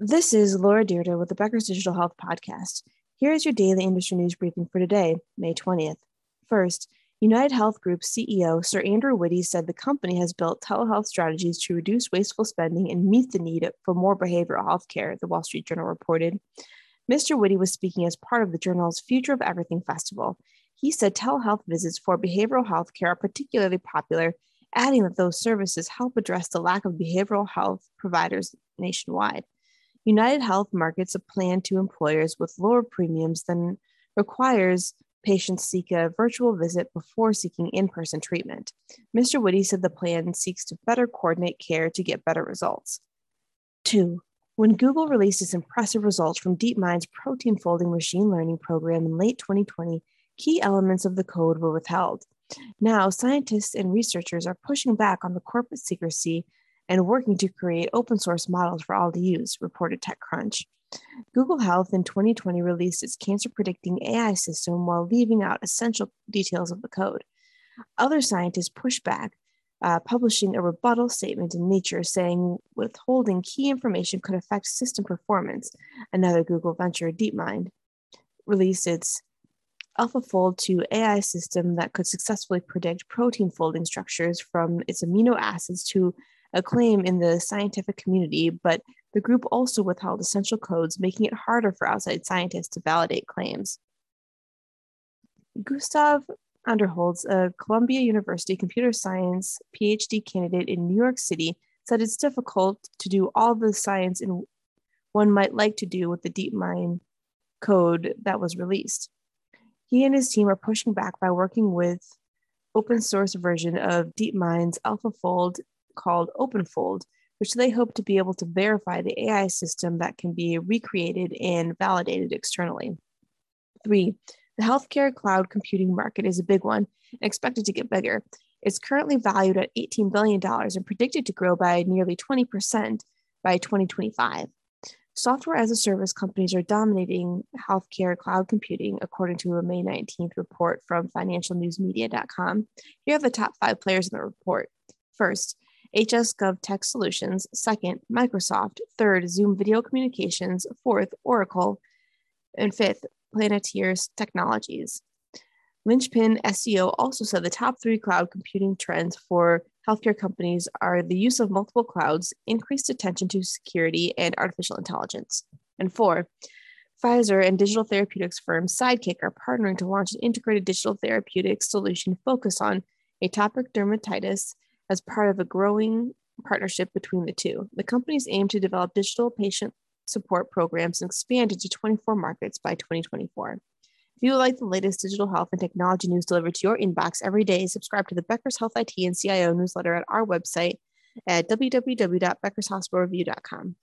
This is Laura Dyrda with the Becker's Digital Health Podcast. Here is your daily industry news briefing for today, May 20th. First, United Health Group CEO Sir Andrew Whitty said the company has built telehealth strategies to reduce wasteful spending and meet the need for more behavioral health care, the Wall Street Journal reported. Mr. Whitty was speaking as part of the journal's Future of Everything Festival. He said telehealth visits for behavioral health care are particularly popular, adding that those services help address the lack of behavioral health providers nationwide. United Health markets a plan to employers with lower premiums than requires patients seek a virtual visit before seeking in person treatment. Mr. Whitty said the plan seeks to better coordinate care to get better results. Two, when Google released its impressive results from DeepMind's protein folding machine learning program in late 2020, key elements of the code were withheld. Now, scientists and researchers are pushing back on the corporate secrecy and working to create open source models for all to use, reported TechCrunch. Google Health in 2020 released its cancer predicting AI system while leaving out essential details of the code. Other scientists pushed back, uh, publishing a rebuttal statement in Nature saying withholding key information could affect system performance. Another Google venture, DeepMind, released its AlphaFold 2 AI system that could successfully predict protein folding structures from its amino acids to acclaim in the scientific community, but the group also withheld essential codes, making it harder for outside scientists to validate claims. Gustav Underholz, a Columbia University computer science PhD candidate in New York City, said it's difficult to do all the science in one might like to do with the DeepMind code that was released. He and his team are pushing back by working with open source version of DeepMind's AlphaFold called OpenFold, which they hope to be able to verify the AI system that can be recreated and validated externally. Three, the healthcare cloud computing market is a big one and expected to get bigger. It's currently valued at $18 billion and predicted to grow by nearly 20% by 2025. Software as a service companies are dominating healthcare cloud computing, according to a May 19th report from financialnewsmedia.com. Here are the top five players in the report. First, HS Gov Tech Solutions, second, Microsoft, third, Zoom Video Communications, fourth, Oracle, and fifth, Palantir Technologies. Linchpin SEO also said the top three cloud computing trends for healthcare companies are the use of multiple clouds, increased attention to security, and artificial intelligence. And four, Pfizer and digital therapeutics firm Sidekick are partnering to launch an integrated digital therapeutics solution focused on atopic dermatitis as part of a growing partnership between the two. The companies aim to develop digital patient support programs and expand into 24 markets by 2024. If you would like the latest digital health and technology news delivered to your inbox every day, subscribe to the Becker's Health IT and CIO newsletter at our website at www.beckershospitalreview.com.